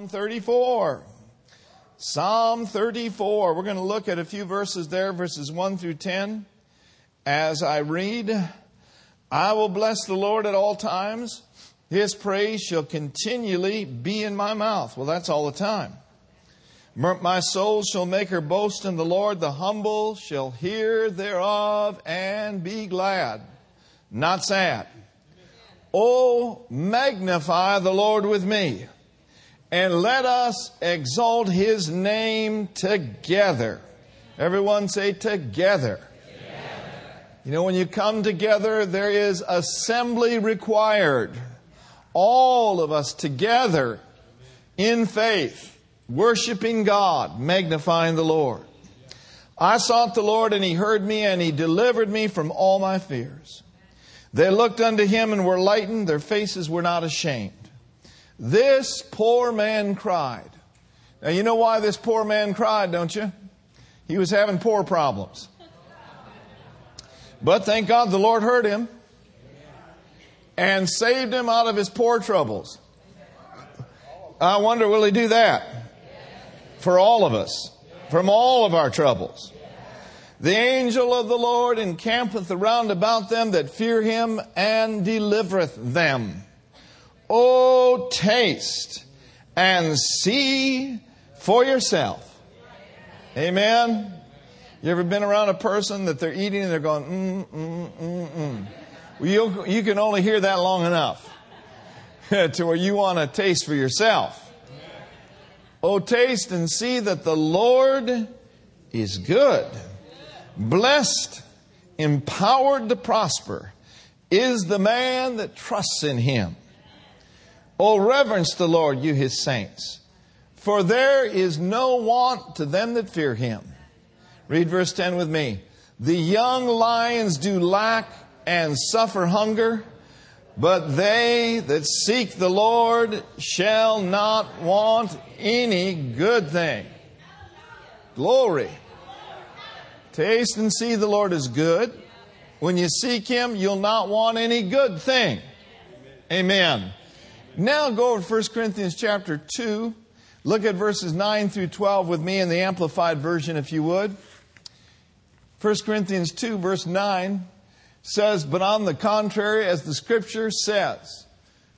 Psalm 34. Psalm 34. We're going to look at a few verses there, verses 1 through 10. As I read, I will bless the Lord at all times. His praise shall continually be in my mouth. Well, that's all the time. My soul shall make her boast in the Lord. The humble shall hear thereof and be glad. Not sad. Oh, magnify the Lord with me, and let us exalt his name together. Everyone say together. together. You know, when you come together, there is assembly required. All of us together in faith, worshiping God, magnifying the Lord. I sought the Lord, and he heard me, and he delivered me from all my fears. They looked unto him and were lightened, their faces were not ashamed. This poor man cried. Now, you know why this poor man cried, don't you? He was having poor problems. But thank God the Lord heard him and saved him out of his poor troubles. I wonder, will he do that? For all of us, from all of our troubles. The angel of the Lord encampeth around about them that fear him and delivereth them. Oh, taste and see for yourself. Amen. You ever been around a person that they're eating and they're going, mm, mm, mm, mm. Well, you, you can only hear that long enough to where you want to taste for yourself. Oh, taste and see that the Lord is good. Blessed, empowered to prosper is the man that trusts in him. Oh, reverence the Lord, you his saints, for there is no want to them that fear him. Read verse 10 with me. The young lions do lack and suffer hunger, but they that seek the Lord shall not want any good thing. Glory. Taste and see the Lord is good. When you seek Him, you'll not want any good thing. Amen. Now go to 1 Corinthians chapter 2. Look at verses 9 through 12 with me in the Amplified Version, if you would. 1 Corinthians 2, verse 9 says, But on the contrary, as the scripture says,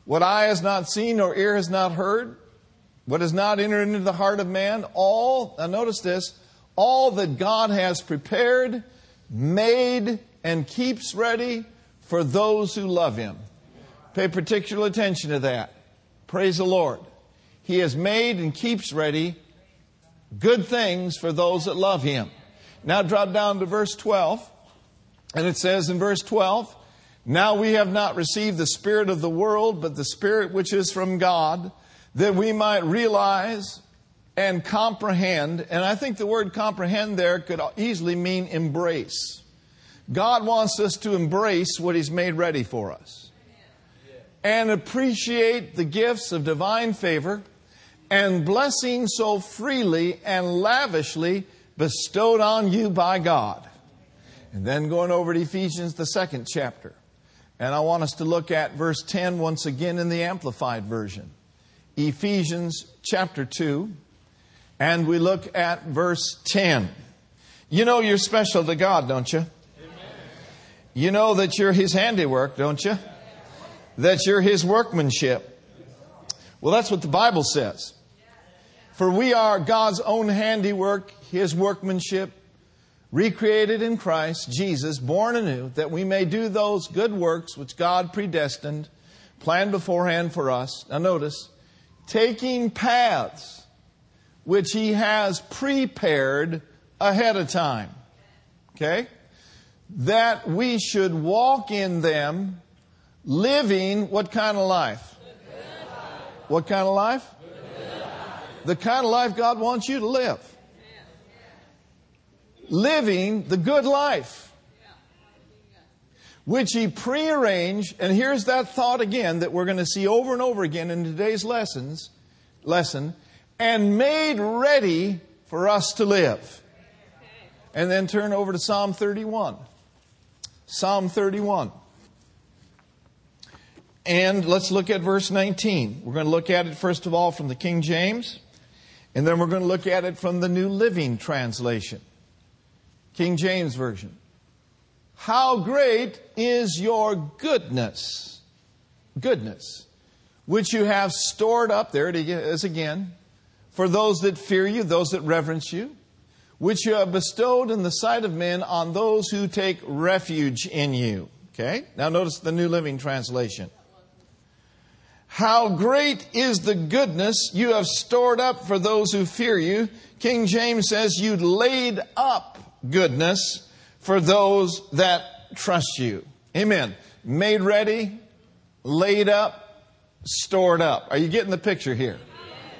what eye has not seen nor ear has not heard, what has not entered into the heart of man, all, now notice this, all that God has prepared, made, and keeps ready for those who love Him. Pay particular attention to that. Praise the Lord. He has made and keeps ready good things for those that love Him. Now drop down to verse 12, and it says in verse 12, Now we have not received the Spirit of the world, but the Spirit which is from God, that we might realize and comprehend, and I think the word comprehend there could easily mean embrace. God wants us to embrace what He's made ready for us and appreciate the gifts of divine favor and blessing so freely and lavishly bestowed on you by God. And then going over to Ephesians, the second chapter. And I want us to look at verse 10 once again in the Amplified Version. Ephesians chapter 2 and we look at verse 10. You know you're special to God, don't you? You know that you're His handiwork, don't you? That you're His workmanship. Well, that's what the Bible says. For we are God's own handiwork, His workmanship, recreated in Christ Jesus, born anew, that we may do those good works which God predestined, planned beforehand for us. Now, notice, taking paths which he has prepared ahead of time. Okay? That we should walk in them living what kind of life? What kind of life? The kind of life God wants you to live. Living the good life. Which he prearranged, and here's that thought again that we're going to see over and over again in today's lessons, lesson and made ready for us to live. And then turn over to Psalm 31. Psalm 31. And let's look at verse 19. We're going to look at it first of all from the King James, and then we're going to look at it from the New Living Translation, King James Version. How great is your goodness? Goodness, which you have stored up, there it is again, for those that fear you, those that reverence you, which you have bestowed in the sight of men on those who take refuge in you. Okay? Now notice the New Living Translation. How great is the goodness you have stored up for those who fear you. King James says you laid up goodness for those that trust you. Amen. Made ready, laid up, stored up. Are you getting the picture here?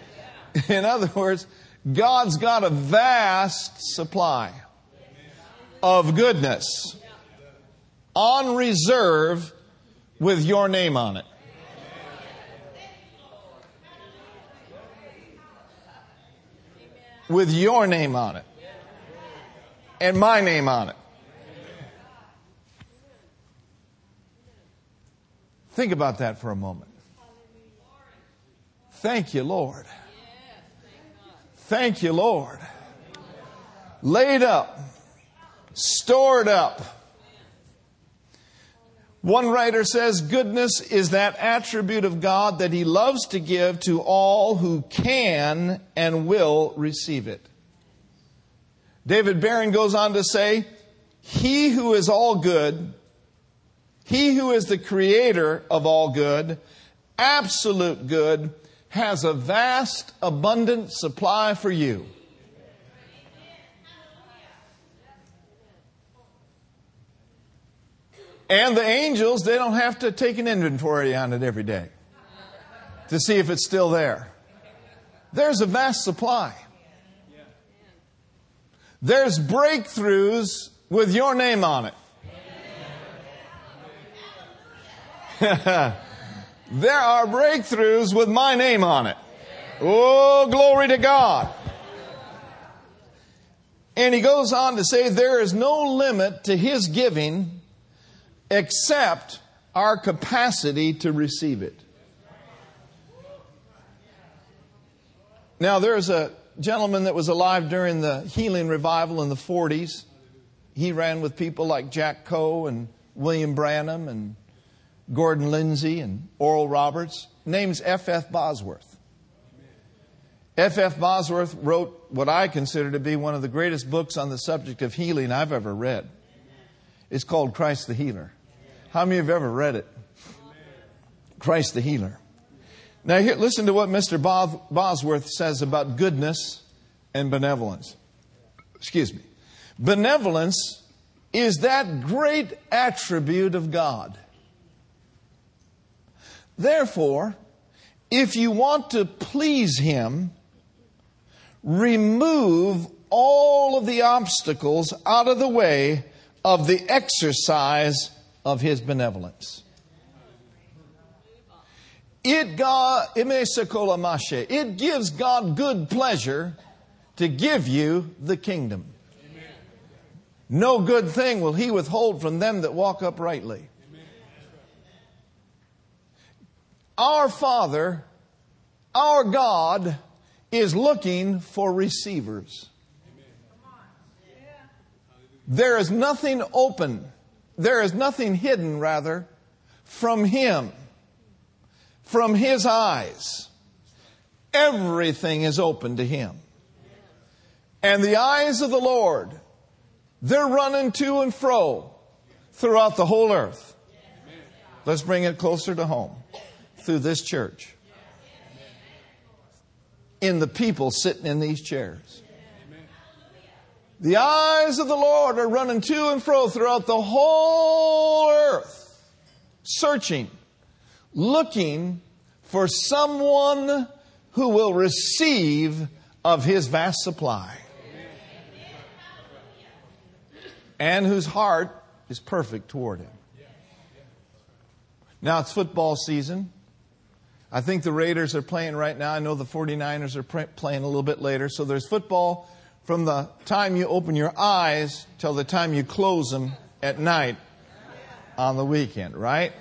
In other words, God's got a vast supply of goodness on reserve with your name on it. With your name on it and my name on it. Think about that for a moment. Thank you, Lord. Thank you, Lord. Laid up, stored up. One writer says, Goodness is that attribute of God that He loves to give to all who can and will receive it. David Barron goes on to say, He who is all good, He who is the creator of all good, absolute good, has a vast, abundant supply for you. And the angels, they don't have to take an inventory on it every day to see if it's still there. There's a vast supply. There's breakthroughs with your name on it. there are breakthroughs with my name on it. Oh, glory to God. And he goes on to say, there is no limit to his giving except our capacity to receive it. Now, there's a gentleman that was alive during the healing revival in the 40s. He ran with people like Jack Coe and William Branham and Gordon Lindsay and Oral Roberts. Name's F. F. Bosworth. F. F. Bosworth wrote what I consider to be one of the greatest books on the subject of healing I've ever read. It's called Christ the Healer. How many have ever read it? Christ the Healer. Now, here, listen to what Mr. Bosworth says about goodness and benevolence. Excuse me. Benevolence is that great attribute of God. Therefore, if you want to please Him, remove all of the obstacles out of the way of the exercise of his benevolence. It, God, it gives God good pleasure to give you the kingdom. No good thing will he withhold from them that walk uprightly. Our Father, our God, is looking for receivers. There is nothing open there is nothing hidden, rather, from Him, from His eyes. Everything is open to Him. And the eyes of the Lord, they're running to and fro throughout the whole earth. Let's bring it closer to home through this church. In the people sitting in these chairs. The eyes of the Lord are running to and fro throughout the whole earth, searching, looking for someone who will receive of his vast supply and whose heart is perfect toward him. Now it's football season. I think the Raiders are playing right now. I know the 49ers are playing a little bit later. So there's football from the time you open your eyes till the time you close them at night on the weekend, right?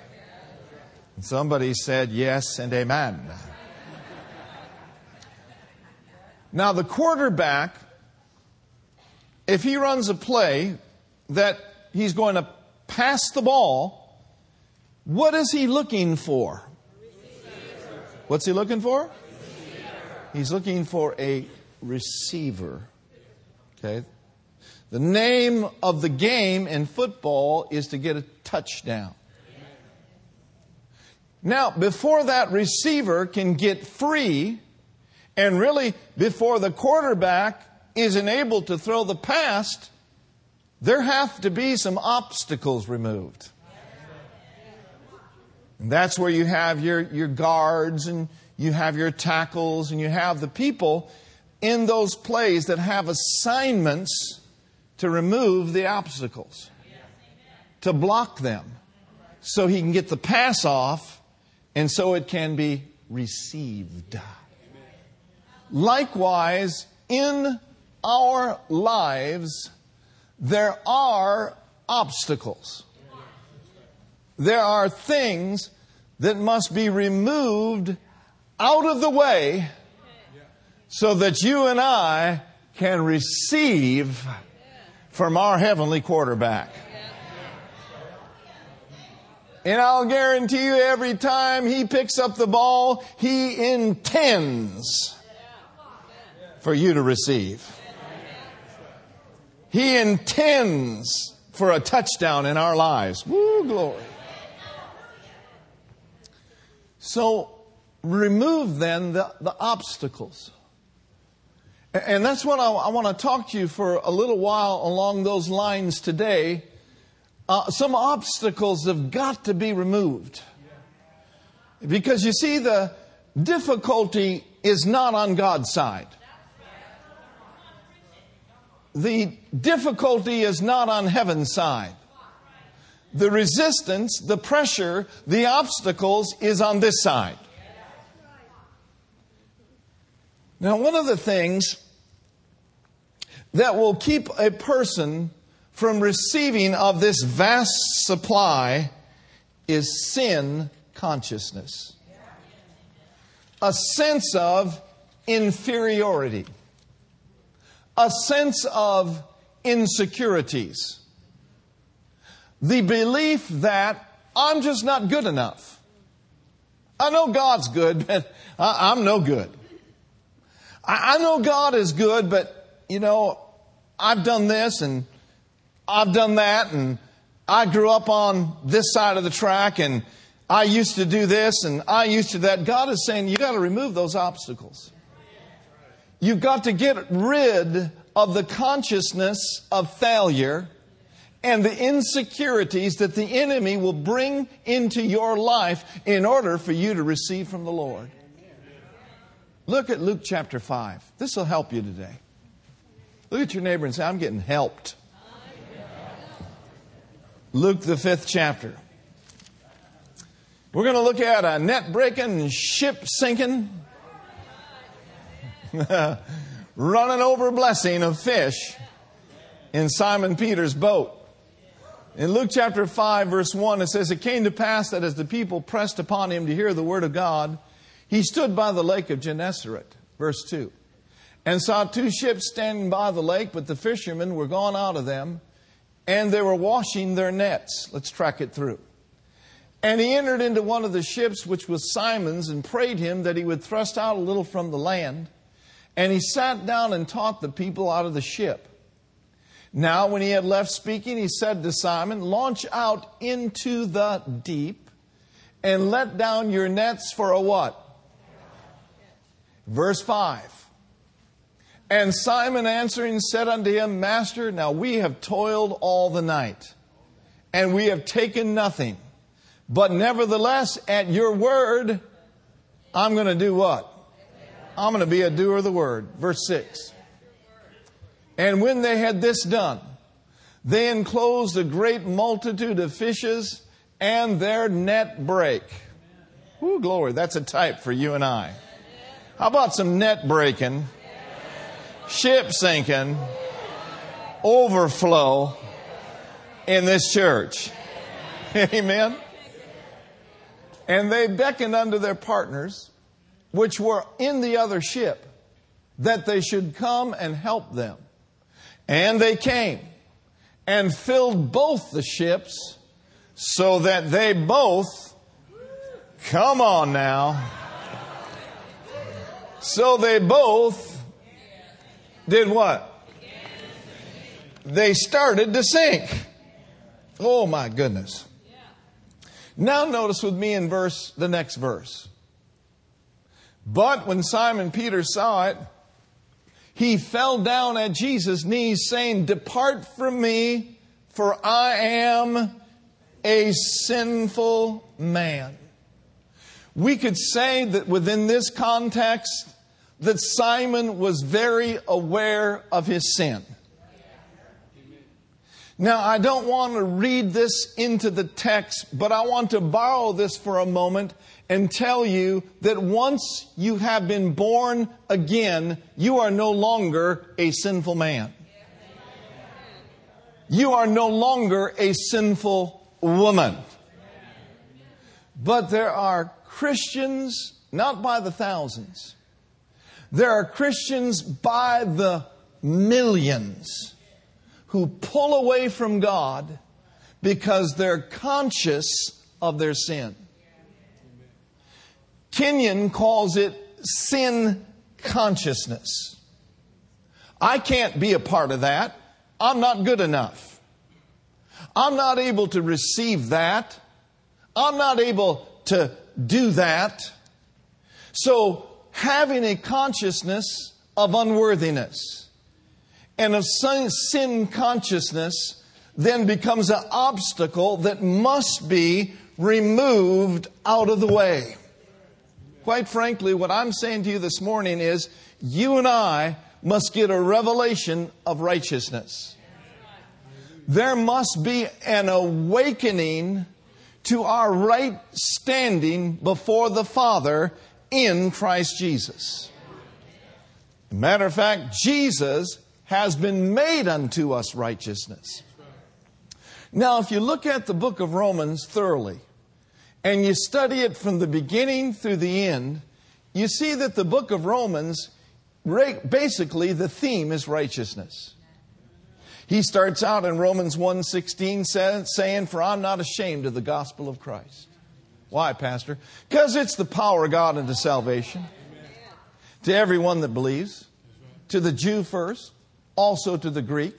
And somebody said yes and amen. Now, the quarterback, if he runs a play that he's going to pass the ball, what is he looking for? What's he looking for? He's looking for a receiver. Okay? The name of the game in football is to get a touchdown. Now, before that receiver can get free, and really before the quarterback isn't able to throw the pass, there have to be some obstacles removed. And that's where you have your, your guards and you have your tackles and you have the people in those plays that have assignments to remove the obstacles, to block them, so he can get the pass off and so it can be received. Likewise, in our lives, there are obstacles. There are things that must be removed out of the way so that you and I can receive from our heavenly quarterback. And I'll guarantee you every time he picks up the ball, he intends for you to receive. He intends for a touchdown in our lives. Woo, glory. So remove then the, the obstacles. And that's what I, I want to talk to you for a little while along those lines today. Uh, some obstacles have got to be removed. Because you see, the difficulty is not on God's side. The difficulty is not on heaven's side. The resistance, the pressure, the obstacles is on this side. Now, one of the things that will keep a person from receiving of this vast supply is sin consciousness. A sense of inferiority. A sense of insecurities. The belief that I'm just not good enough. I know God's good, but I'm no good. I know God is good, but you know, I've done this and I've done that and I grew up on this side of the track and I used to do this and I used to that. God is saying you got to remove those obstacles. You've got to get rid of the consciousness of failure and the insecurities that the enemy will bring into your life in order for you to receive from the Lord. Look at Luke chapter 5. This will help you today. Look at your neighbor and say, I'm getting helped. Luke, the fifth chapter. We're going to look at a net breaking, ship sinking, running over blessing of fish in Simon Peter's boat. In Luke chapter 5, verse 1, it says, It came to pass that as the people pressed upon him to hear the word of God, he stood by the lake of Gennesaret. Verse 2. And saw two ships standing by the lake, but the fishermen were gone out of them and they were washing their nets. Let's track it through. And he entered into one of the ships, which was Simon's, and prayed him that he would thrust out a little from the land. And he sat down and taught the people out of the ship. Now, when he had left speaking, he said to Simon, Launch out into the deep and let down your nets for a what? Verse 5. And Simon answering said unto him, Master, now we have toiled all the night, and we have taken nothing. But nevertheless, at your word, I'm going to do what? I'm going to be a doer of the word. Verse 6. And when they had this done, they enclosed a great multitude of fishes, and their net break. Ooh, glory. That's a type for you and I. How about some net breaking? ship sinking, overflow in this church. Amen. And they beckoned unto their partners, which were in the other ship, that they should come and help them. And they came and filled both the ships so that they both, come on now, so they both did what? They started to sink. Oh my goodness. Now notice with me in verse, the next verse. But when Simon Peter saw it, he fell down at Jesus' knees, saying, Depart from me, for I am a sinful man. We could say that within this context, that Simon was very aware of his sin. Now, I don't want to read this into the text, but I want to borrow this for a moment and tell you that once you have been born again, you are no longer a sinful man. You are no longer a sinful woman. But there are Christians, not by the thousands, there are Christians by the millions who pull away from God because they're conscious of their sin. Kenyon calls it sin consciousness. I can't be a part of that. I'm not good enough. I'm not able to receive that. I'm not able to do that. So, having a consciousness of unworthiness and of sin consciousness then becomes an obstacle that must be removed out of the way. Quite frankly, what I'm saying to you this morning is you and I must get a revelation of righteousness. There must be an awakening to our right standing before the Father in Christ Jesus. Matter of fact, Jesus has been made unto us righteousness. Now, if you look at the book of Romans thoroughly, and you study it from the beginning through the end, you see that the book of Romans, basically the theme is righteousness. He starts out in Romans 1.16 saying, For I'm not ashamed of the gospel of Christ. Why, Pastor? Because it's the power of God unto salvation. To everyone that believes. To the Jew first, also to the Greek.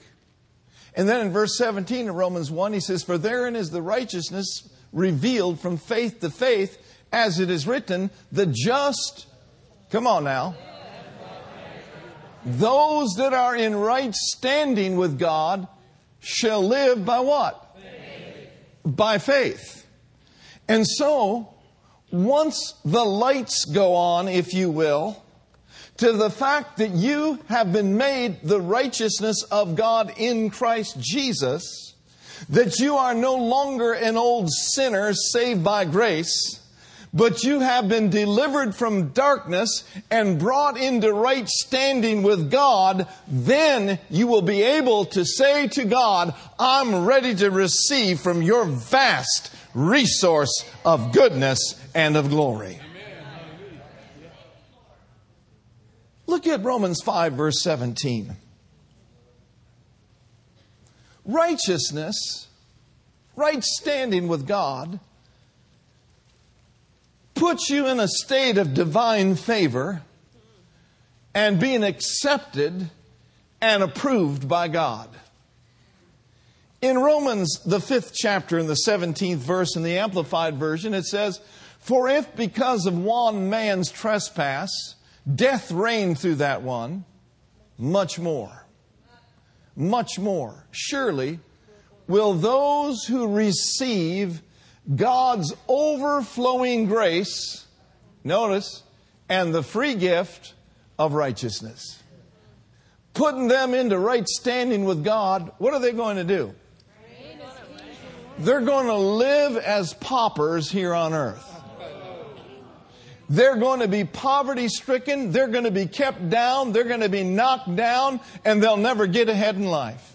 And then in verse 17 of Romans 1, he says, For therein is the righteousness revealed from faith to faith, as it is written, the just, come on now, those that are in right standing with God shall live by what? Faith. By faith. And so, once the lights go on, if you will, to the fact that you have been made the righteousness of God in Christ Jesus, that you are no longer an old sinner saved by grace, but you have been delivered from darkness and brought into right standing with God, then you will be able to say to God, I'm ready to receive from your vast resource of goodness and of glory. Look at Romans 5, verse 17. Righteousness, right standing with God, puts you in a state of divine favor and being accepted and approved by God. In Romans, the fifth chapter, in the 17th verse in the Amplified Version, it says, For if because of one man's trespass death reigned through that one, much more much more. Surely will those who receive God's overflowing grace, notice, and the free gift of righteousness. Putting them into right standing with God, what are they going to do? They're going to live as paupers here on earth. They're going to be poverty stricken. They're going to be kept down. They're going to be knocked down and they'll never get ahead in life.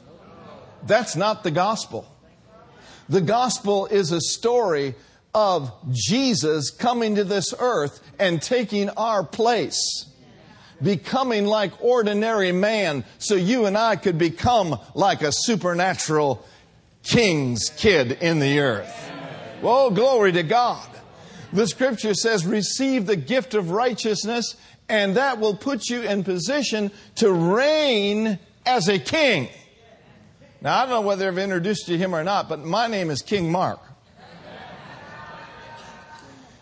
That's not the gospel. The gospel is a story of Jesus coming to this earth and taking our place. Becoming like ordinary man so you and I could become like a supernatural king's kid in the earth. Oh, glory to God. The scripture says, receive the gift of righteousness, and that will put you in position to reign as a king. Now, I don't know whether I've introduced you to him or not, but my name is King Mark.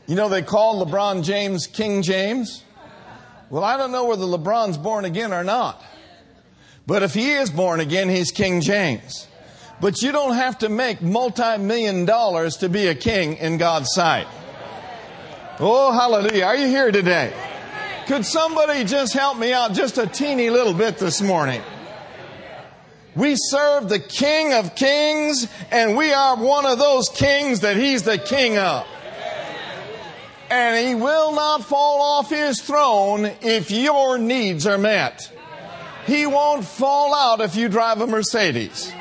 You know, they call LeBron James King James. Well, I don't know whether LeBron's born again or not. But if he is born again, he's King James. But you don't have to make multi million dollars to be a king in God's sight. Oh, hallelujah. Are you here today? Could somebody just help me out just a teeny little bit this morning? We serve the King of Kings, and we are one of those kings that He's the King of and he will not fall off his throne if your needs are met. He won't fall out if you drive a Mercedes.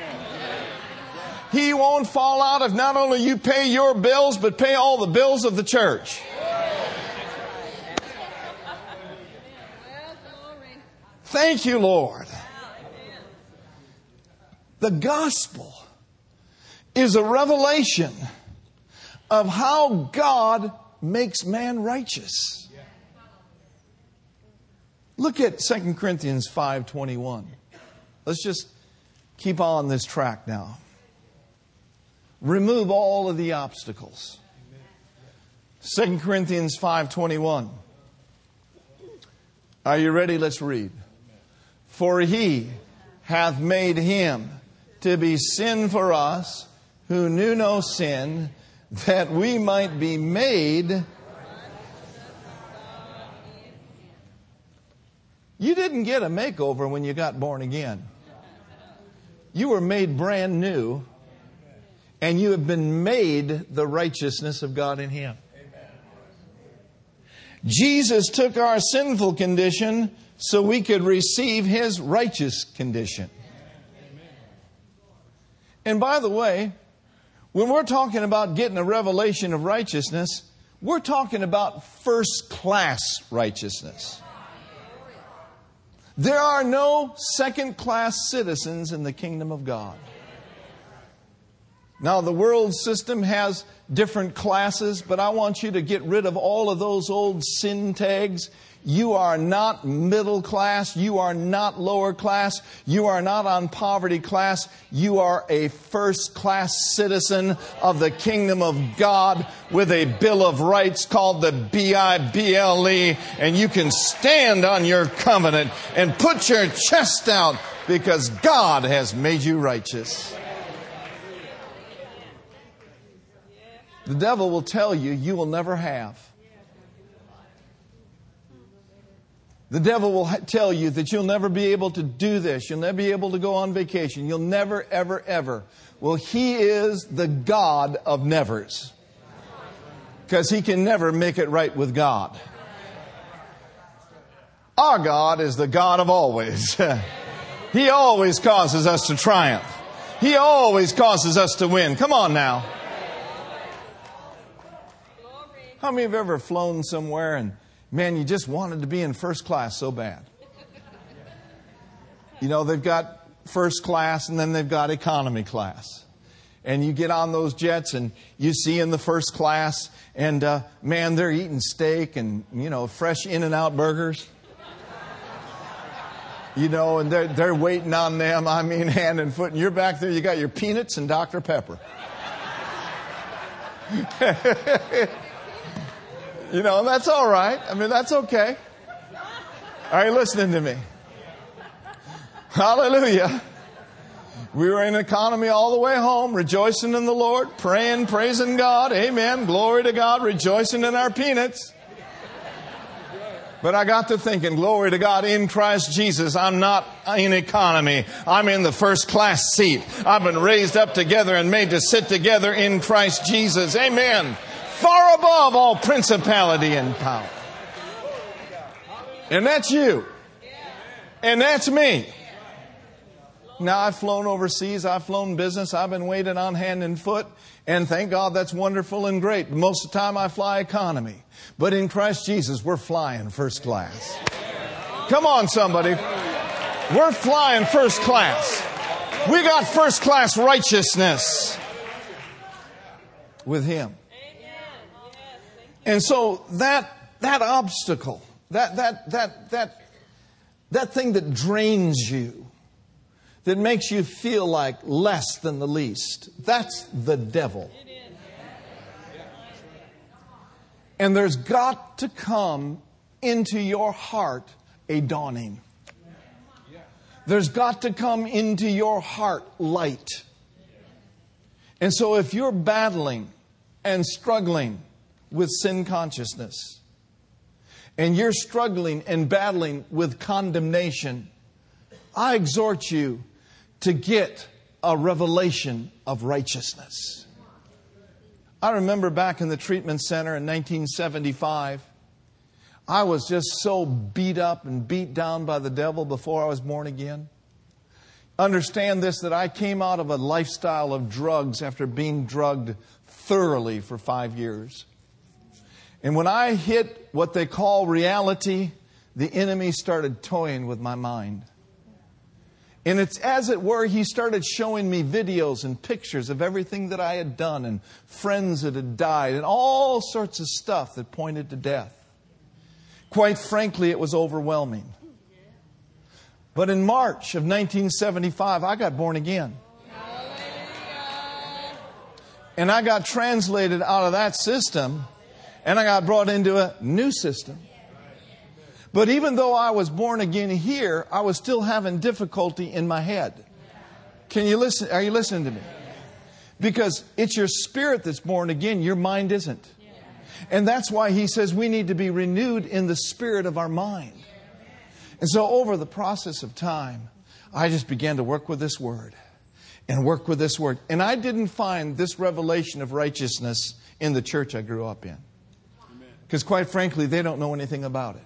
He won't fall out if not only you pay your bills, but pay all the bills of the church. Thank you, Lord. The gospel is a revelation of how God makes man righteous. Look at 2 Corinthians 5:21. Let's just keep on this track now. Remove all of the obstacles. 2 Corinthians 5:21. Are you ready? Let's read. For he hath made him to be sin for us who knew no sin that we might be made. You didn't get a makeover when you got born again. You were made brand new, and you have been made the righteousness of God in Him. Jesus took our sinful condition so we could receive His righteous condition. And by the way, when we're talking about getting a revelation of righteousness, we're talking about first class righteousness. There are no second class citizens in the kingdom of God. Now, the world system has different classes, but I want you to get rid of all of those old sin tags you are not middle class. You are not lower class. You are not on poverty class. You are a first class citizen of the kingdom of God with a bill of rights called the B-I-B-L-E. And you can stand on your covenant and put your chest out because God has made you righteous. The devil will tell you you will never have. The devil will tell you that you'll never be able to do this. You'll never be able to go on vacation. You'll never, ever, ever. Well, he is the God of nevers. Because he can never make it right with God. Our God is the God of always. he always causes us to triumph. He always causes us to win. Come on now. How many have ever flown somewhere and man, you just wanted to be in first class so bad. You know, they've got first class and then they've got economy class. And you get on those jets and you see in the first class, and uh, man, they're eating steak and, you know, fresh In N Out burgers. You know, and they're, they're waiting on them, I mean, hand and foot. And you're back there, you got your peanuts and Dr. Pepper. You know, that's all right. I mean, that's okay. Are you listening to me? Hallelujah. We were in economy all the way home, rejoicing in the Lord, praying, praising God. Amen. Glory to God, rejoicing in our peanuts. But I got to thinking, glory to God, in Christ Jesus, I'm not in economy. I'm in the first class seat. I've been raised up together and made to sit together in Christ Jesus. Amen far above all principality and power. And that's you. And that's me. Now, I've flown overseas, I've flown business, I've been waiting on hand and foot, and thank God that's wonderful and great. Most of the time I fly economy. But in Christ Jesus, we're flying first class. Come on, somebody. We're flying first class. We got first class righteousness with Him. And so that, that obstacle, that, that, that, that, that thing that drains you, that makes you feel like less than the least, that's the devil. And there's got to come into your heart a dawning. There's got to come into your heart light. And so if you're battling and struggling with sin consciousness, and you're struggling and battling with condemnation, I exhort you to get a revelation of righteousness. I remember back in the treatment center in 1975, I was just so beat up and beat down by the devil before I was born again. Understand this that I came out of a lifestyle of drugs after being drugged thoroughly for five years. And when I hit what they call reality, the enemy started toying with my mind. And it's as it were, he started showing me videos and pictures of everything that I had done and friends that had died and all sorts of stuff that pointed to death. Quite frankly, it was overwhelming. But in March of 1975, I got born again. And I got translated out of that system and I got brought into a new system. But even though I was born again here, I was still having difficulty in my head. Can you listen? Are you listening to me? Because it's your spirit that's born again, your mind isn't. And that's why he says we need to be renewed in the spirit of our mind. And so, over the process of time, I just began to work with this word and work with this word. And I didn't find this revelation of righteousness in the church I grew up in. Because, quite frankly, they don't know anything about it.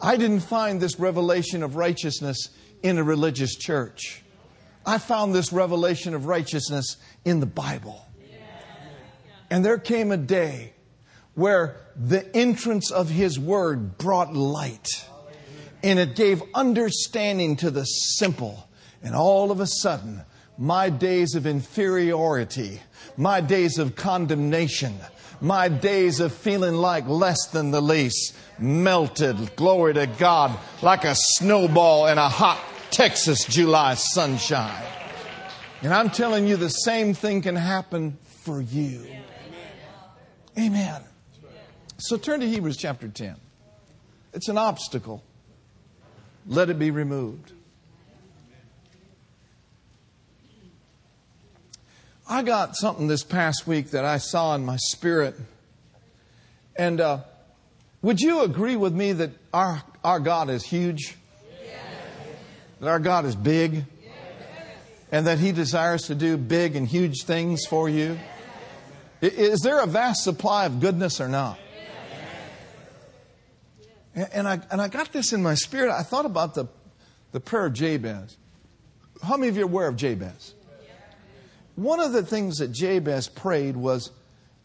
I didn't find this revelation of righteousness in a religious church. I found this revelation of righteousness in the Bible. And there came a day where the entrance of His Word brought light and it gave understanding to the simple. And all of a sudden, my days of inferiority, my days of condemnation, my days of feeling like less than the least melted, glory to God, like a snowball in a hot Texas July sunshine. And I'm telling you, the same thing can happen for you. Amen. So turn to Hebrews chapter 10. It's an obstacle. Let it be removed. I got something this past week that I saw in my spirit. And uh, would you agree with me that our, our God is huge? Yes. That our God is big? Yes. And that He desires to do big and huge things for you? Is there a vast supply of goodness or not? And I, and I got this in my spirit. I thought about the, the prayer of Jabez. How many of you are aware of Jabez? One of the things that Jabez prayed was,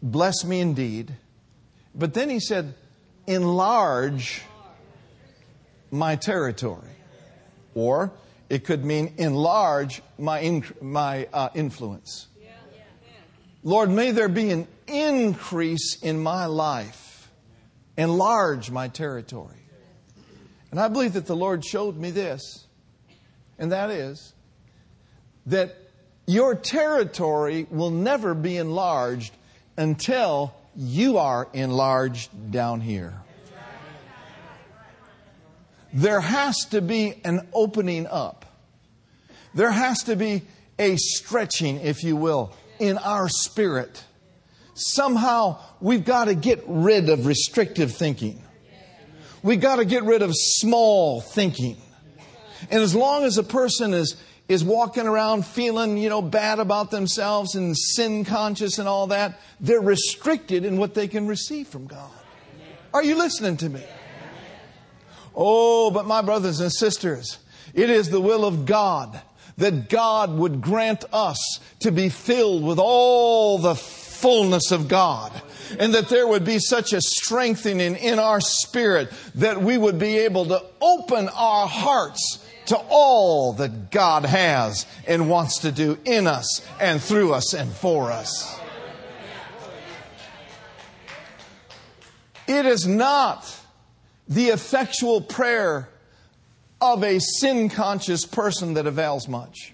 Bless me indeed. But then he said, Enlarge my territory. Or it could mean, Enlarge my, my uh, influence. Lord, may there be an increase in my life, enlarge my territory. And I believe that the Lord showed me this, and that is that your territory will never be enlarged until you are enlarged down here. There has to be an opening up. There has to be a stretching, if you will, in our spirit. Somehow we've got to get rid of restrictive thinking. We've got to get rid of small thinking. And as long as a person is is walking around feeling, you know, bad about themselves and sin conscious and all that, they're restricted in what they can receive from God. Are you listening to me? Oh, but my brothers and sisters, it is the will of God that God would grant us to be filled with all the fullness of God. And that there would be such a strengthening in our spirit that we would be able to open our hearts to all that God has and wants to do in us and through us and for us. It is not the effectual prayer of a sin conscious person that avails much.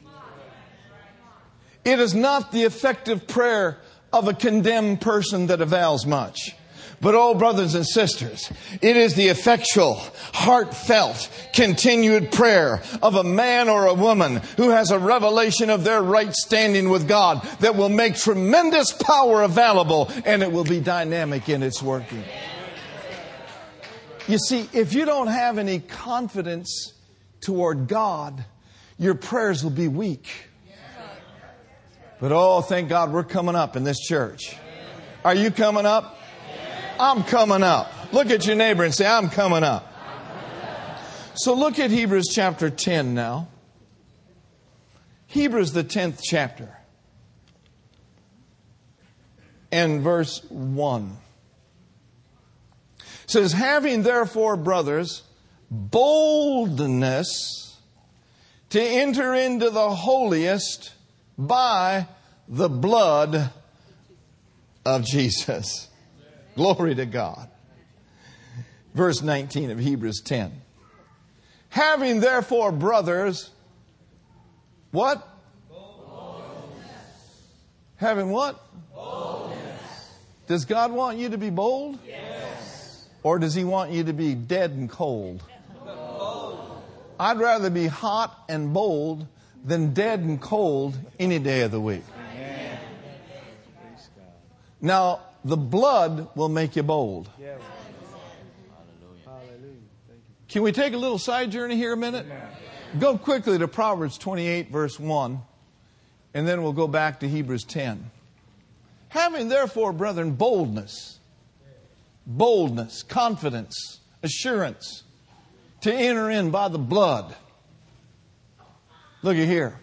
It is not the effective prayer of a condemned person that avails much. But oh, brothers and sisters, it is the effectual, heartfelt, continued prayer of a man or a woman who has a revelation of their right standing with God that will make tremendous power available and it will be dynamic in its working. You see, if you don't have any confidence toward God, your prayers will be weak. But oh, thank God we're coming up in this church. Are you coming up? I'm coming up. Look at your neighbor and say, I'm coming up. So look at Hebrews chapter 10 now. Hebrews, the 10th chapter, and verse 1 says, Having therefore, brothers, boldness to enter into the holiest by the blood of Jesus. Glory to God. Verse 19 of Hebrews 10. Having therefore, brothers, what? Boldness. Having what? Boldness. Does God want you to be bold? Yes. Or does He want you to be dead and cold? Bold. I'd rather be hot and bold than dead and cold any day of the week. Amen. Now, the blood will make you bold. Can we take a little side journey here a minute? Go quickly to Proverbs 28, verse 1, and then we'll go back to Hebrews 10. Having therefore, brethren, boldness, boldness, confidence, assurance to enter in by the blood. Look at here.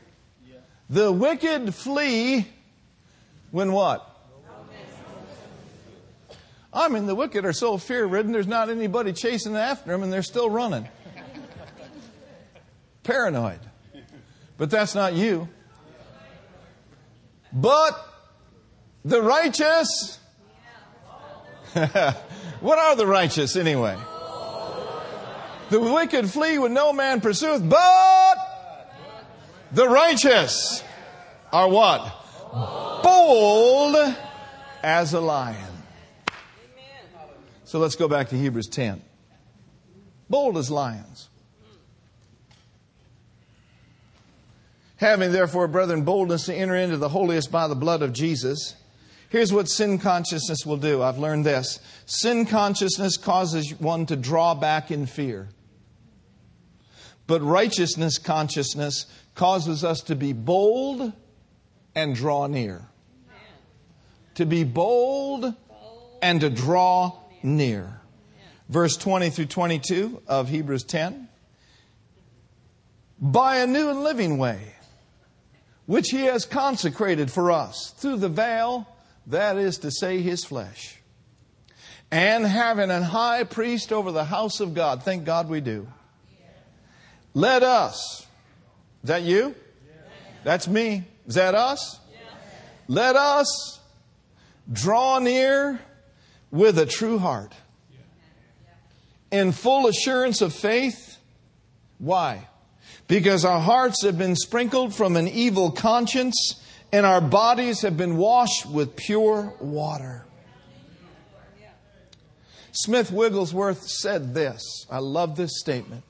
The wicked flee when what? I mean, the wicked are so fear ridden, there's not anybody chasing after them, and they're still running. Paranoid. But that's not you. But the righteous. what are the righteous anyway? The wicked flee when no man pursueth, but the righteous are what? Bold as a lion. So let's go back to Hebrews 10. Bold as lions. Having therefore, brethren, boldness to enter into the holiest by the blood of Jesus. Here's what sin consciousness will do. I've learned this. Sin consciousness causes one to draw back in fear. But righteousness consciousness causes us to be bold and draw near. To be bold and to draw near. Verse 20 through 22 of Hebrews 10. By a new and living way, which he has consecrated for us through the veil, that is to say, his flesh. And having an high priest over the house of God, thank God we do. Let us, is that you? That's me. Is that us? Let us draw near with a true heart. In full assurance of faith. Why? Because our hearts have been sprinkled from an evil conscience and our bodies have been washed with pure water. Smith Wigglesworth said this. I love this statement.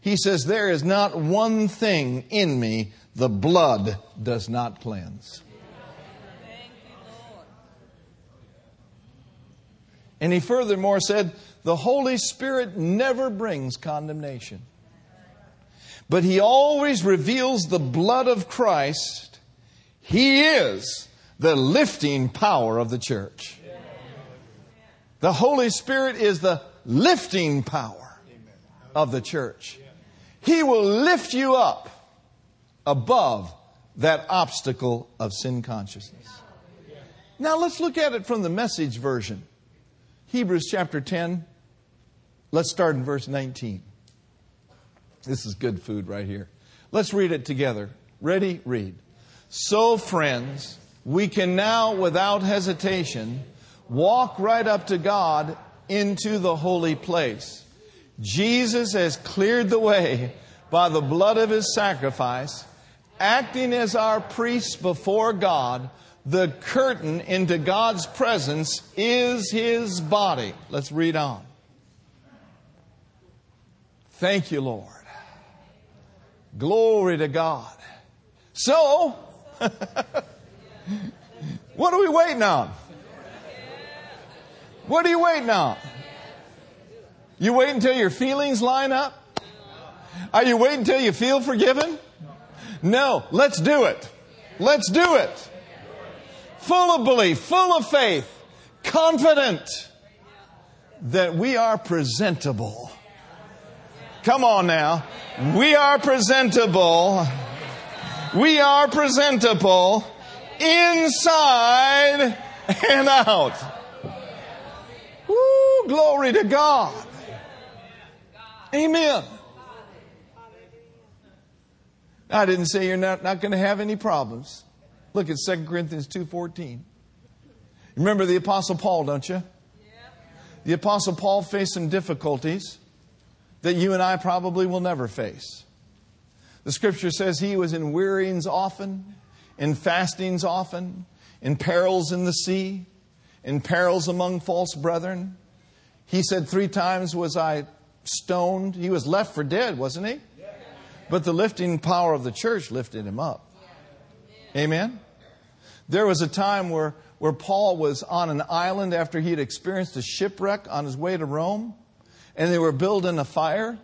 He says, There is not one thing in me the blood does not cleanse. And he furthermore said, The Holy Spirit never brings condemnation, but he always reveals the blood of Christ. He is the lifting power of the church. The Holy Spirit is the lifting power of the church. He will lift you up above that obstacle of sin consciousness. Now let's look at it from the message version. Hebrews chapter 10. Let's start in verse 19. This is good food right here. Let's read it together. Ready? Read. So, friends, we can now, without hesitation, walk right up to God into the holy place. Jesus has cleared the way by the blood of his sacrifice, acting as our priest before God. The curtain into God's presence is his body. Let's read on. Thank you, Lord. Glory to God. So, what are we waiting on? What are you waiting on? You wait until your feelings line up? Are you waiting until you feel forgiven? No, let's do it. Let's do it. Full of belief, full of faith, confident that we are presentable. Come on now. We are presentable. We are presentable inside and out. Woo, glory to God. Amen. I didn't say you're not, not going to have any problems. Look at 2 Corinthians 2.14. Remember the Apostle Paul, don't you? The Apostle Paul faced some difficulties that you and I probably will never face. The scripture says he was in wearyings often, in fastings often, in perils in the sea, in perils among false brethren. He said, Three times was I stoned. He was left for dead, wasn't he? But the lifting power of the church lifted him up. Amen? There was a time where, where Paul was on an island after he had experienced a shipwreck on his way to Rome, and they were building a fire,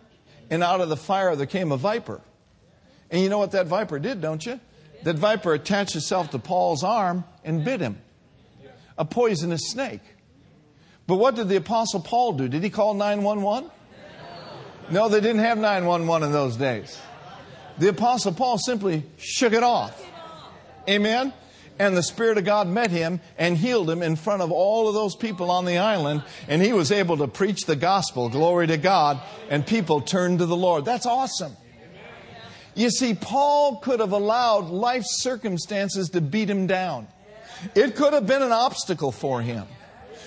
and out of the fire there came a viper. And you know what that viper did, don't you? That viper attached itself to Paul's arm and bit him. A poisonous snake. But what did the Apostle Paul do? Did he call 911? No, they didn't have 911 in those days. The Apostle Paul simply shook it off. Amen? And the Spirit of God met him and healed him in front of all of those people on the island. And he was able to preach the gospel, glory to God, and people turned to the Lord. That's awesome. You see, Paul could have allowed life circumstances to beat him down. It could have been an obstacle for him.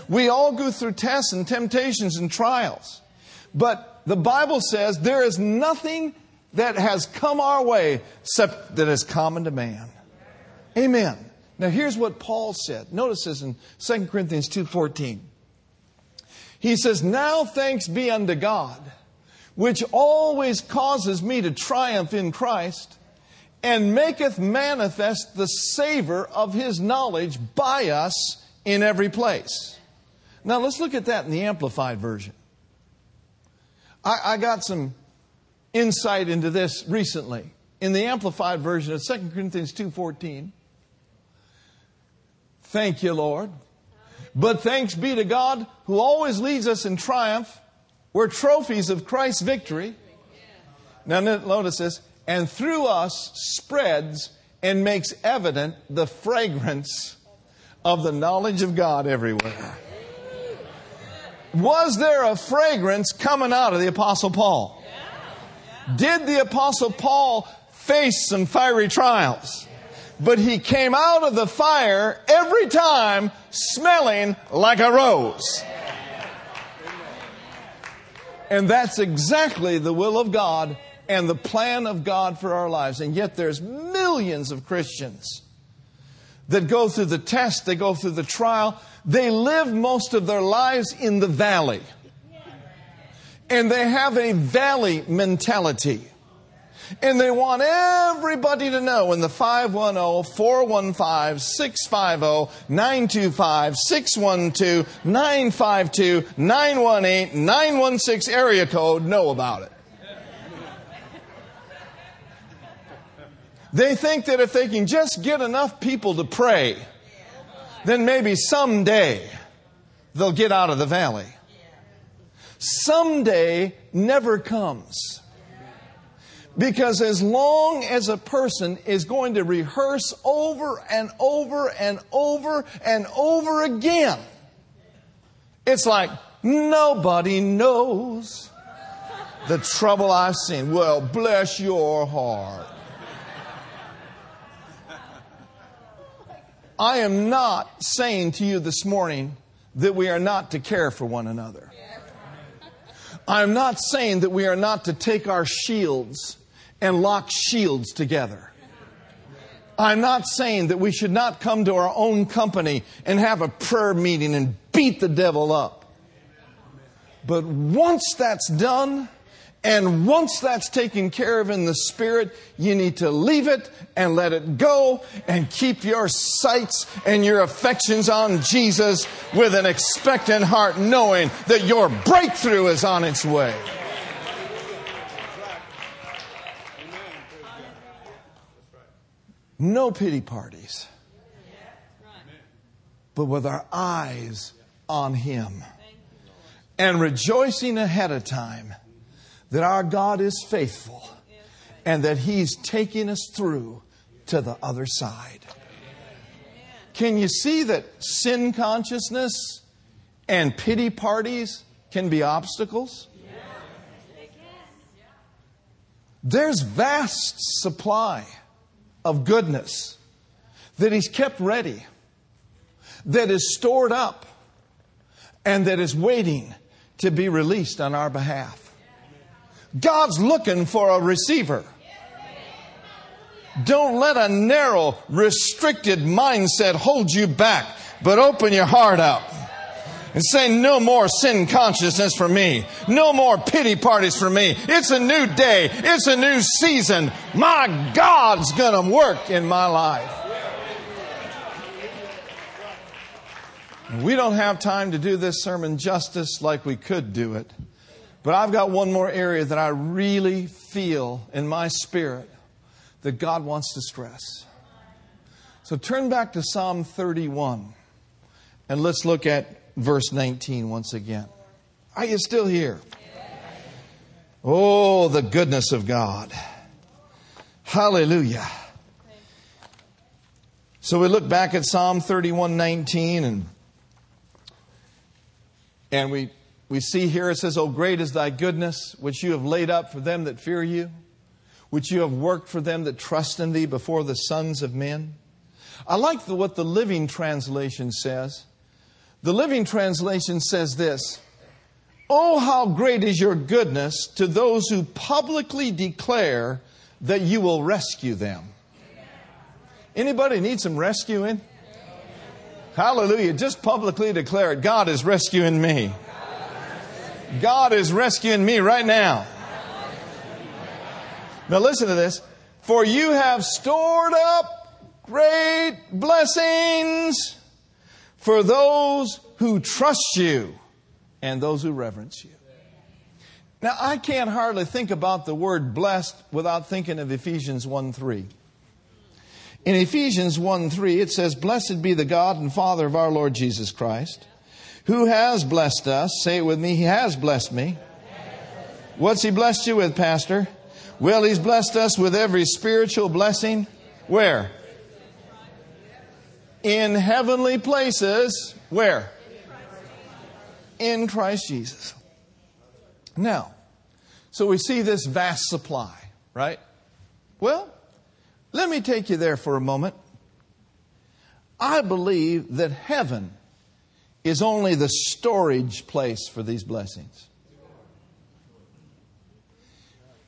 We all go through tests and temptations and trials. But the Bible says there is nothing that has come our way except that is common to man. Amen. Now here's what Paul said. Notice this in 2 Corinthians 2:14. He says, "Now thanks be unto God, which always causes me to triumph in Christ, and maketh manifest the savor of his knowledge by us in every place." Now let's look at that in the amplified version. I, I got some insight into this recently in the amplified version of 2 Corinthians 2:14. Thank you, Lord. But thanks be to God who always leads us in triumph. We're trophies of Christ's victory. Now notice this, and through us spreads and makes evident the fragrance of the knowledge of God everywhere. Was there a fragrance coming out of the Apostle Paul? Did the Apostle Paul face some fiery trials? But he came out of the fire every time smelling like a rose. And that's exactly the will of God and the plan of God for our lives. And yet there's millions of Christians that go through the test, they go through the trial, they live most of their lives in the valley. And they have a valley mentality. And they want everybody to know in the 510-415-650-925-612-952-918-916 area code know about it. They think that if they can just get enough people to pray, then maybe someday they'll get out of the valley. Someday never comes. Because as long as a person is going to rehearse over and over and over and over again, it's like nobody knows the trouble I've seen. Well, bless your heart. I am not saying to you this morning that we are not to care for one another. I'm not saying that we are not to take our shields and lock shields together. I'm not saying that we should not come to our own company and have a prayer meeting and beat the devil up. But once that's done, and once that's taken care of in the Spirit, you need to leave it and let it go and keep your sights and your affections on Jesus with an expectant heart, knowing that your breakthrough is on its way. No pity parties, but with our eyes on Him and rejoicing ahead of time that our God is faithful and that He's taking us through to the other side. Can you see that sin consciousness and pity parties can be obstacles? There's vast supply of goodness that He's kept ready, that is stored up, and that is waiting to be released on our behalf. God's looking for a receiver. Don't let a narrow, restricted mindset hold you back, but open your heart up and say, No more sin consciousness for me. No more pity parties for me. It's a new day. It's a new season. My God's going to work in my life. We don't have time to do this sermon justice like we could do it. But I've got one more area that I really feel in my spirit that God wants to stress. So turn back to Psalm 31 and let's look at verse 19 once again. Are you still here? Oh, the goodness of God. Hallelujah. So we look back at Psalm 31 19 and and we we see here it says, Oh, great is thy goodness, which you have laid up for them that fear you, which you have worked for them that trust in thee before the sons of men. I like the, what the Living Translation says. The Living Translation says this Oh, how great is your goodness to those who publicly declare that you will rescue them. Anybody need some rescuing? Hallelujah. Just publicly declare it. God is rescuing me. God is rescuing me right now. Now listen to this. For you have stored up great blessings for those who trust you and those who reverence you. Now, I can't hardly think about the word blessed without thinking of Ephesians 1 3. In Ephesians 1 3, it says, Blessed be the God and Father of our Lord Jesus Christ who has blessed us? Say it with me. He has blessed me. What's He blessed you with, Pastor? Well, He's blessed us with every spiritual blessing. Where? In heavenly places. Where? In Christ Jesus. Now, so we see this vast supply, right? Well, let me take you there for a moment. I believe that heaven is only the storage place for these blessings.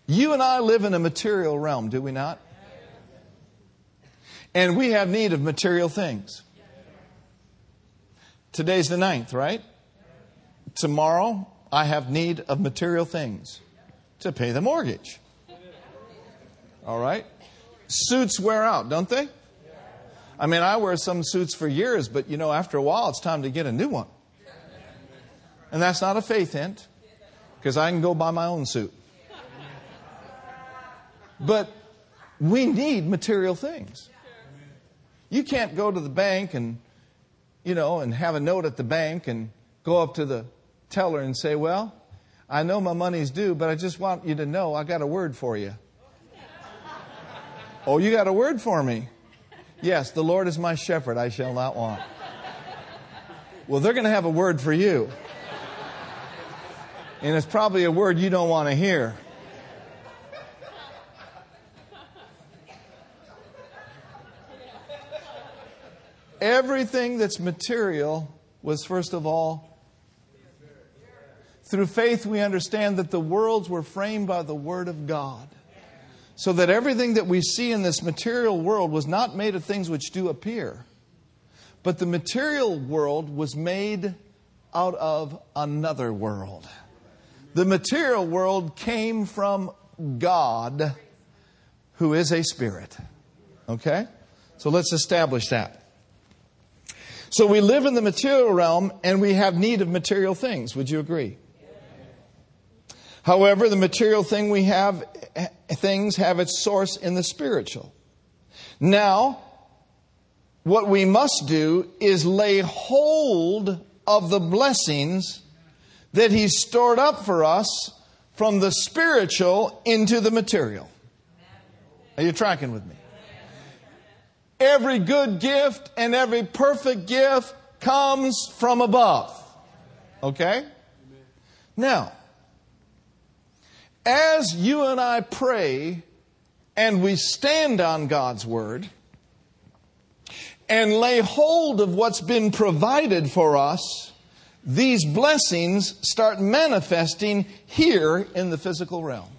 You and I live in a material realm, do we not? And we have need of material things. Today's the ninth, right? Tomorrow, I have need of material things to pay the mortgage. All right? Suits wear out, don't they? I mean, I wear some suits for years, but you know, after a while, it's time to get a new one. And that's not a faith hint, because I can go buy my own suit. But we need material things. You can't go to the bank and, you know, and have a note at the bank and go up to the teller and say, well, I know my money's due, but I just want you to know I got a word for you. Oh, you got a word for me? Yes, the Lord is my shepherd, I shall not want. Well, they're going to have a word for you. And it's probably a word you don't want to hear. Everything that's material was, first of all, through faith we understand that the worlds were framed by the Word of God. So that everything that we see in this material world was not made of things which do appear, but the material world was made out of another world. The material world came from God, who is a spirit. Okay? So let's establish that. So we live in the material realm and we have need of material things. Would you agree? However, the material thing we have, things have its source in the spiritual. Now, what we must do is lay hold of the blessings that He's stored up for us from the spiritual into the material. Are you tracking with me? Every good gift and every perfect gift comes from above. Okay? Now, as you and I pray and we stand on God's Word and lay hold of what's been provided for us, these blessings start manifesting here in the physical realm.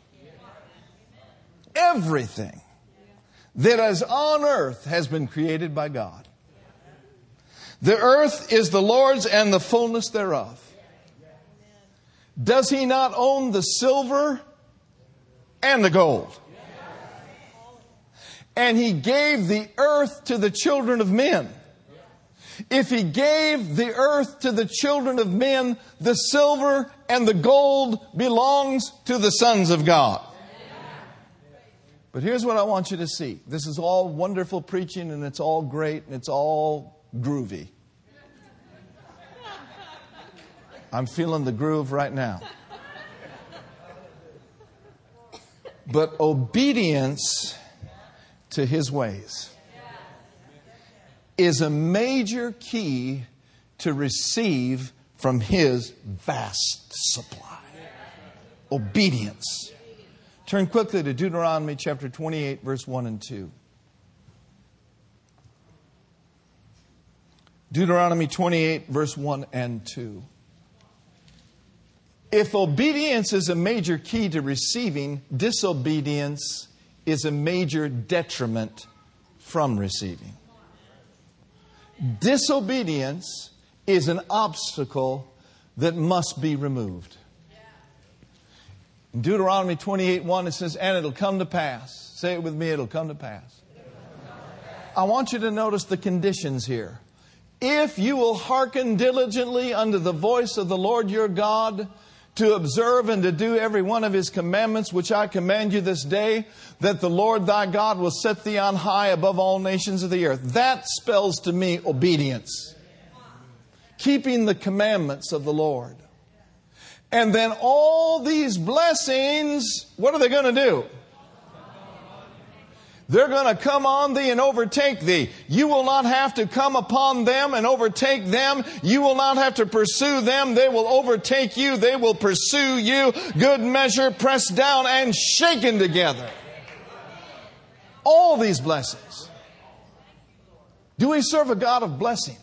Everything that is on earth has been created by God. The earth is the Lord's and the fullness thereof. Does he not own the silver and the gold? And he gave the earth to the children of men. If he gave the earth to the children of men, the silver and the gold belongs to the sons of God. But here's what I want you to see. This is all wonderful preaching and it's all great and it's all groovy. I'm feeling the groove right now. But obedience to his ways is a major key to receive from his vast supply. Obedience. Turn quickly to Deuteronomy chapter 28, verse 1 and 2. Deuteronomy 28, verse 1 and 2. If obedience is a major key to receiving, disobedience is a major detriment from receiving. Disobedience is an obstacle that must be removed. In Deuteronomy 28 1, it says, And it'll come to pass. Say it with me, it'll come to pass. I want you to notice the conditions here. If you will hearken diligently unto the voice of the Lord your God, to observe and to do every one of his commandments which I command you this day, that the Lord thy God will set thee on high above all nations of the earth. That spells to me obedience. Keeping the commandments of the Lord. And then all these blessings, what are they going to do? They're going to come on thee and overtake thee. You will not have to come upon them and overtake them. You will not have to pursue them. They will overtake you. They will pursue you. Good measure, pressed down and shaken together. All these blessings. Do we serve a God of blessing?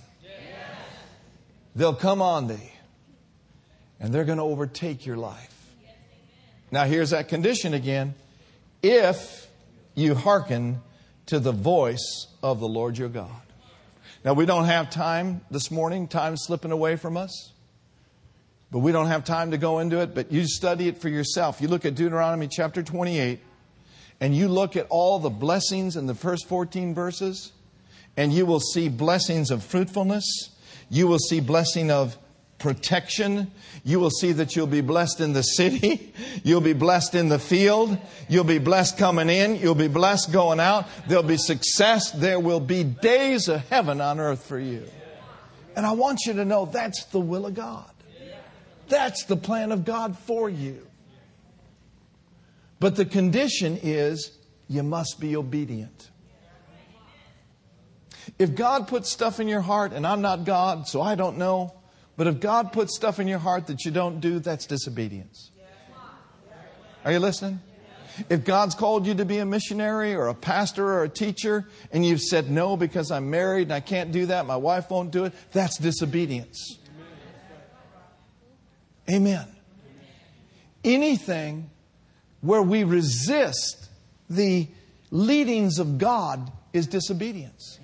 They'll come on thee and they're going to overtake your life. Now, here's that condition again. If you hearken to the voice of the Lord your God. Now, we don't have time this morning, time's slipping away from us. But we don't have time to go into it, but you study it for yourself. You look at Deuteronomy chapter 28, and you look at all the blessings in the first 14 verses, and you will see blessings of fruitfulness. You will see blessing of protection. You will see that you'll be blessed in the city. You'll be blessed in the field. You'll be blessed coming in. You'll be blessed going out. There'll be success. There will be days of heaven on earth for you. And I want you to know that's the will of God. That's the plan of God for you. But the condition is you must be obedient. If God puts stuff in your heart, and I'm not God, so I don't know, but if God puts stuff in your heart that you don't do, that's disobedience. Are you listening? If God's called you to be a missionary or a pastor or a teacher, and you've said no because I'm married and I can't do that, my wife won't do it, that's disobedience. Amen. Anything where we resist the leadings of God is disobedience.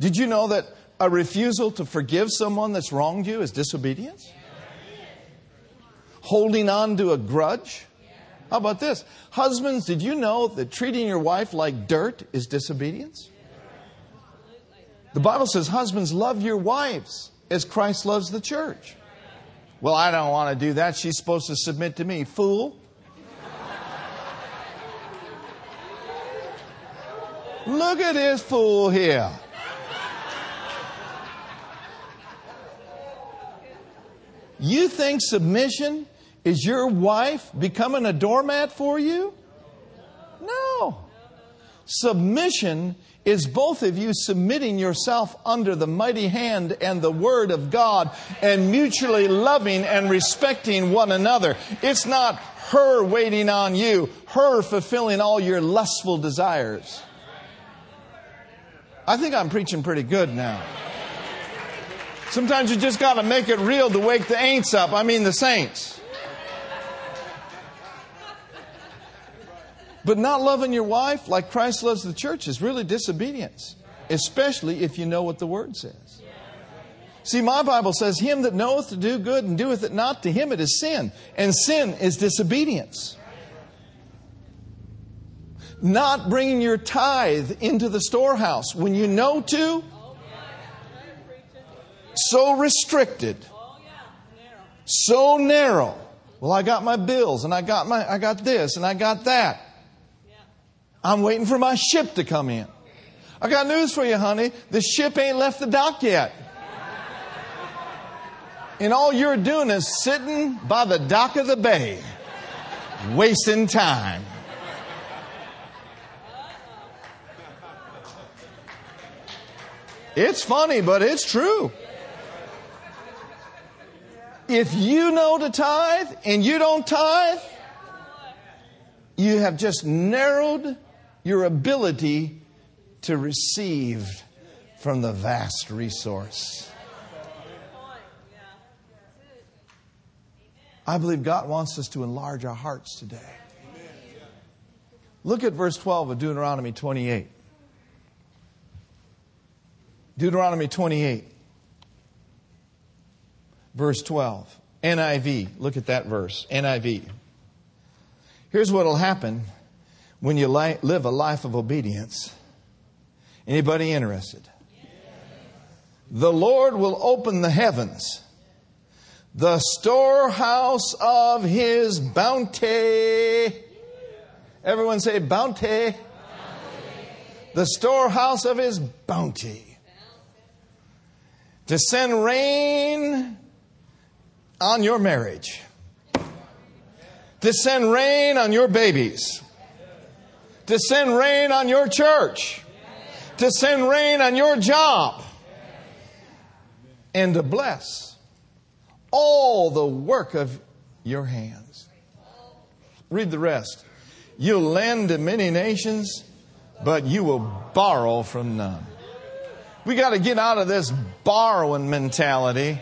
Did you know that a refusal to forgive someone that's wronged you is disobedience? Holding on to a grudge? How about this? Husbands, did you know that treating your wife like dirt is disobedience? The Bible says, Husbands, love your wives as Christ loves the church. Well, I don't want to do that. She's supposed to submit to me. Fool. Look at this fool here. You think submission is your wife becoming a doormat for you? No. Submission is both of you submitting yourself under the mighty hand and the word of God and mutually loving and respecting one another. It's not her waiting on you, her fulfilling all your lustful desires. I think I'm preaching pretty good now. Sometimes you just got to make it real to wake the ain'ts up. I mean, the saints. But not loving your wife like Christ loves the church is really disobedience, especially if you know what the word says. See, my Bible says, Him that knoweth to do good and doeth it not, to him it is sin. And sin is disobedience. Not bringing your tithe into the storehouse when you know to, so restricted, so narrow. Well, I got my bills and I got my, I got this and I got that. I'm waiting for my ship to come in. I got news for you, honey. The ship ain't left the dock yet. And all you're doing is sitting by the dock of the bay, wasting time. It's funny, but it's true. If you know to tithe and you don't tithe, you have just narrowed your ability to receive from the vast resource. I believe God wants us to enlarge our hearts today. Look at verse 12 of Deuteronomy 28. Deuteronomy 28 verse 12. NIV. Look at that verse. NIV. Here's what will happen when you li- live a life of obedience. Anybody interested? The Lord will open the heavens, the storehouse of his bounty. Everyone say bounty. bounty. The storehouse of his bounty. To send rain on your marriage, to send rain on your babies, to send rain on your church, to send rain on your job, and to bless all the work of your hands. Read the rest. You'll lend to many nations, but you will borrow from none. We got to get out of this borrowing mentality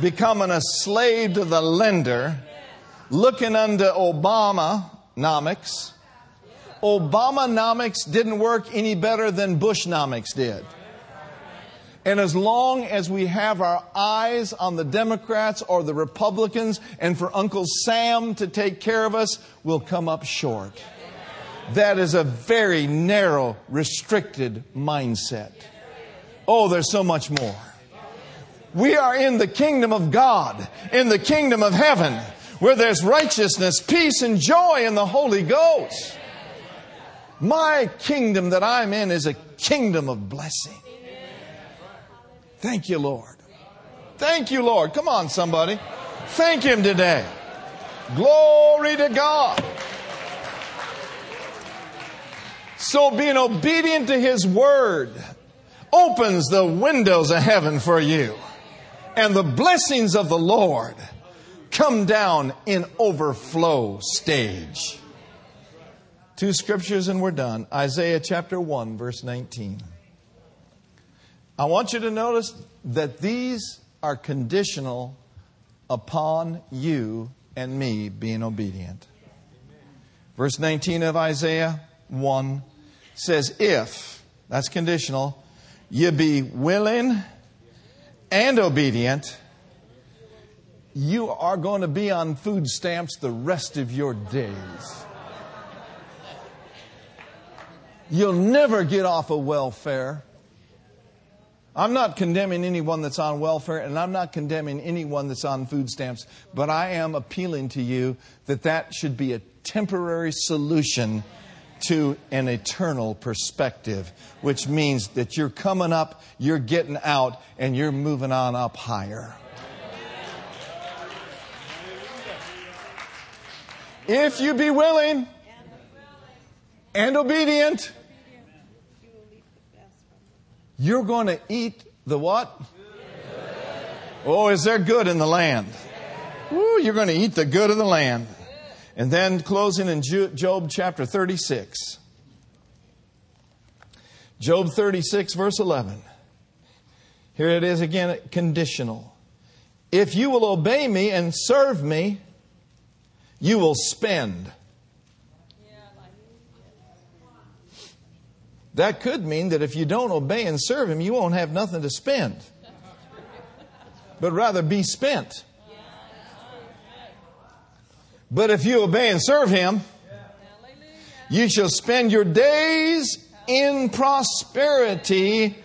becoming a slave to the lender, looking under Obama-nomics. Obama-nomics didn't work any better than Bush-nomics did. And as long as we have our eyes on the Democrats or the Republicans and for Uncle Sam to take care of us, we'll come up short. That is a very narrow, restricted mindset. Oh, there's so much more. We are in the kingdom of God, in the kingdom of heaven, where there's righteousness, peace, and joy in the Holy Ghost. My kingdom that I'm in is a kingdom of blessing. Thank you, Lord. Thank you, Lord. Come on, somebody. Thank Him today. Glory to God. So being obedient to His Word opens the windows of heaven for you. And the blessings of the Lord come down in overflow stage. Two scriptures and we're done. Isaiah chapter 1, verse 19. I want you to notice that these are conditional upon you and me being obedient. Verse 19 of Isaiah 1 says, If, that's conditional, you be willing and obedient, you are going to be on food stamps the rest of your days. You'll never get off of welfare. I'm not condemning anyone that's on welfare, and I'm not condemning anyone that's on food stamps, but I am appealing to you that that should be a temporary solution to an eternal perspective, which means that you're coming up, you're getting out, and you're moving on up higher. If you be willing and obedient, you're going to eat the what? Oh, is there good in the land? Woo, you're going to eat the good of the land. And then closing in Job chapter 36. Job 36, verse 11. Here it is again, conditional. If you will obey me and serve me, you will spend That could mean that if you don't obey and serve Him, you won't have nothing to spend, but rather be spent. But if you obey and serve Him, you shall spend your days in prosperity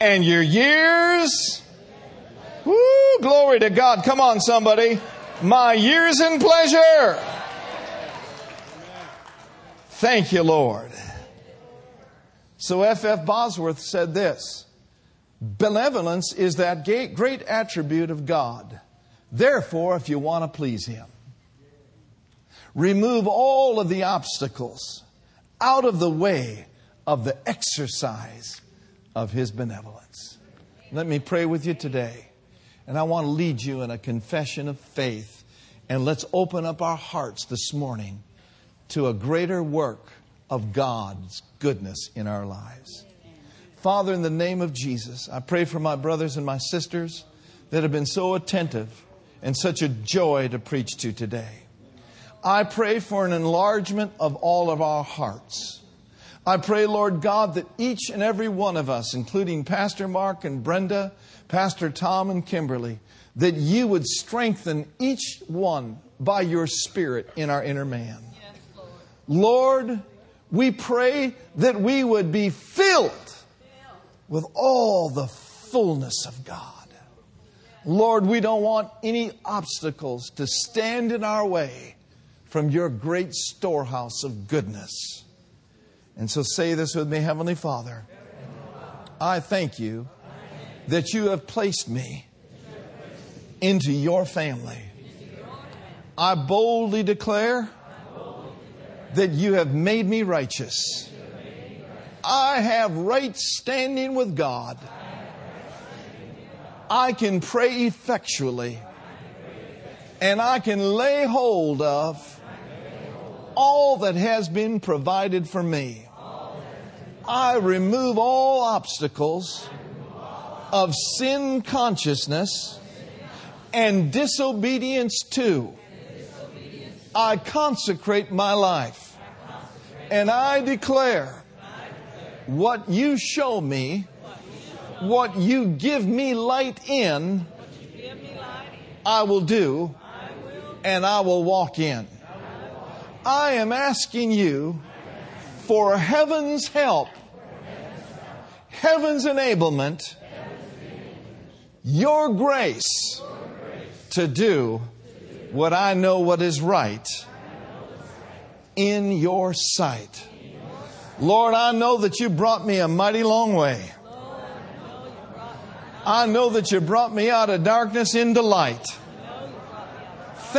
and your years. Woo, glory to God. Come on, somebody. My years in pleasure. Thank you, Lord. So F. F. Bosworth said this Benevolence is that great attribute of God. Therefore, if you want to please Him, remove all of the obstacles out of the way of the exercise of His benevolence. Let me pray with you today. And I want to lead you in a confession of faith. And let's open up our hearts this morning to a greater work of God's goodness in our lives. Father, in the name of Jesus, I pray for my brothers and my sisters that have been so attentive and such a joy to preach to today. I pray for an enlargement of all of our hearts. I pray, Lord God, that each and every one of us, including Pastor Mark and Brenda, Pastor Tom and Kimberly, that you would strengthen each one by your Spirit in our inner man. Lord, we pray that we would be filled with all the fullness of God. Lord, we don't want any obstacles to stand in our way from your great storehouse of goodness. And so say this with me, Heavenly Father. I thank you that you have placed me into your family. I boldly declare that you have made me righteous. I have right standing with God. I can pray effectually. And I can lay hold of all that has been provided for me. I remove all obstacles of sin consciousness and disobedience to I consecrate my life. And I declare what you show me, what you give me light in, I will do and I will walk in. I am asking you for heaven's help, heaven's enablement, your grace to do what I know what is right in your sight. Lord, I know that you brought me a mighty long way. I know that you brought me out of darkness into light.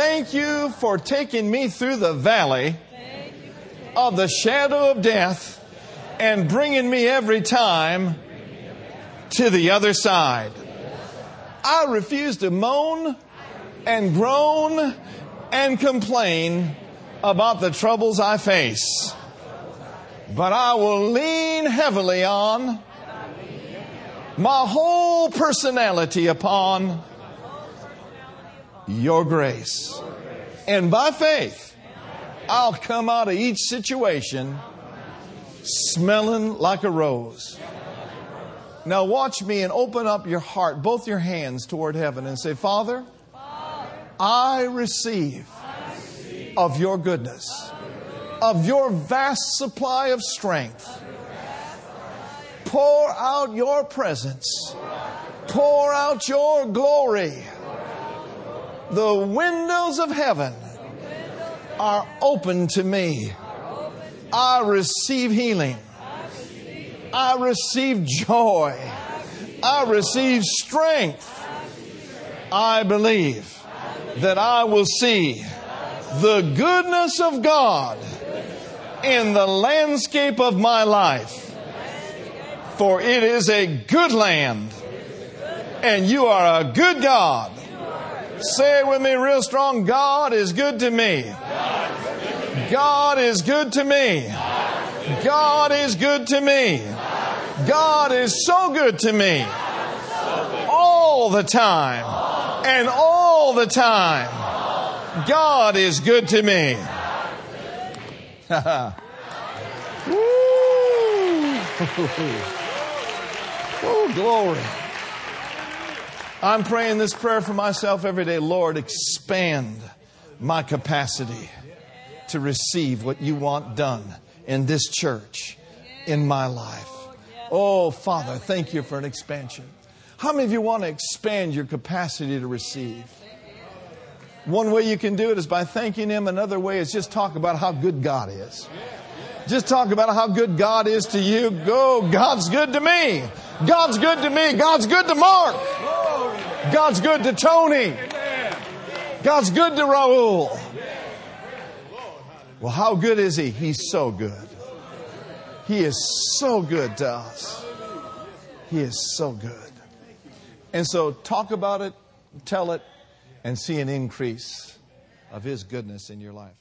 Thank you for taking me through the valley of the shadow of death and bringing me every time to the other side. I refuse to moan and groan and complain about the troubles I face. But I will lean heavily on my whole personality upon your grace. And by faith, I'll come out of each situation smelling like a rose. Now, watch me and open up your heart, both your hands toward heaven, and say, Father, I receive of your goodness, of your vast supply of strength. Pour out your presence, pour out your glory. The windows of heaven are open to me. I receive healing. I receive joy. I receive strength. I believe that I will see the goodness of God in the landscape of my life. For it is a good land, and you are a good God. Say it with me real strong God is good to me. God is good to me. God is good to me. God is so good to me. All the time. And all the time. God is good to me. oh, glory. I'm praying this prayer for myself every day. Lord, expand my capacity to receive what you want done in this church, in my life. Oh, Father, thank you for an expansion. How many of you want to expand your capacity to receive? One way you can do it is by thanking Him. Another way is just talk about how good God is. Just talk about how good God is to you. Go, God's good to me. God's good to me. God's good to Mark. God's good to Tony. God's good to Raul. Well, how good is He? He's so good. He is so good to us. He is so good. And so talk about it, tell it, and see an increase of His goodness in your life.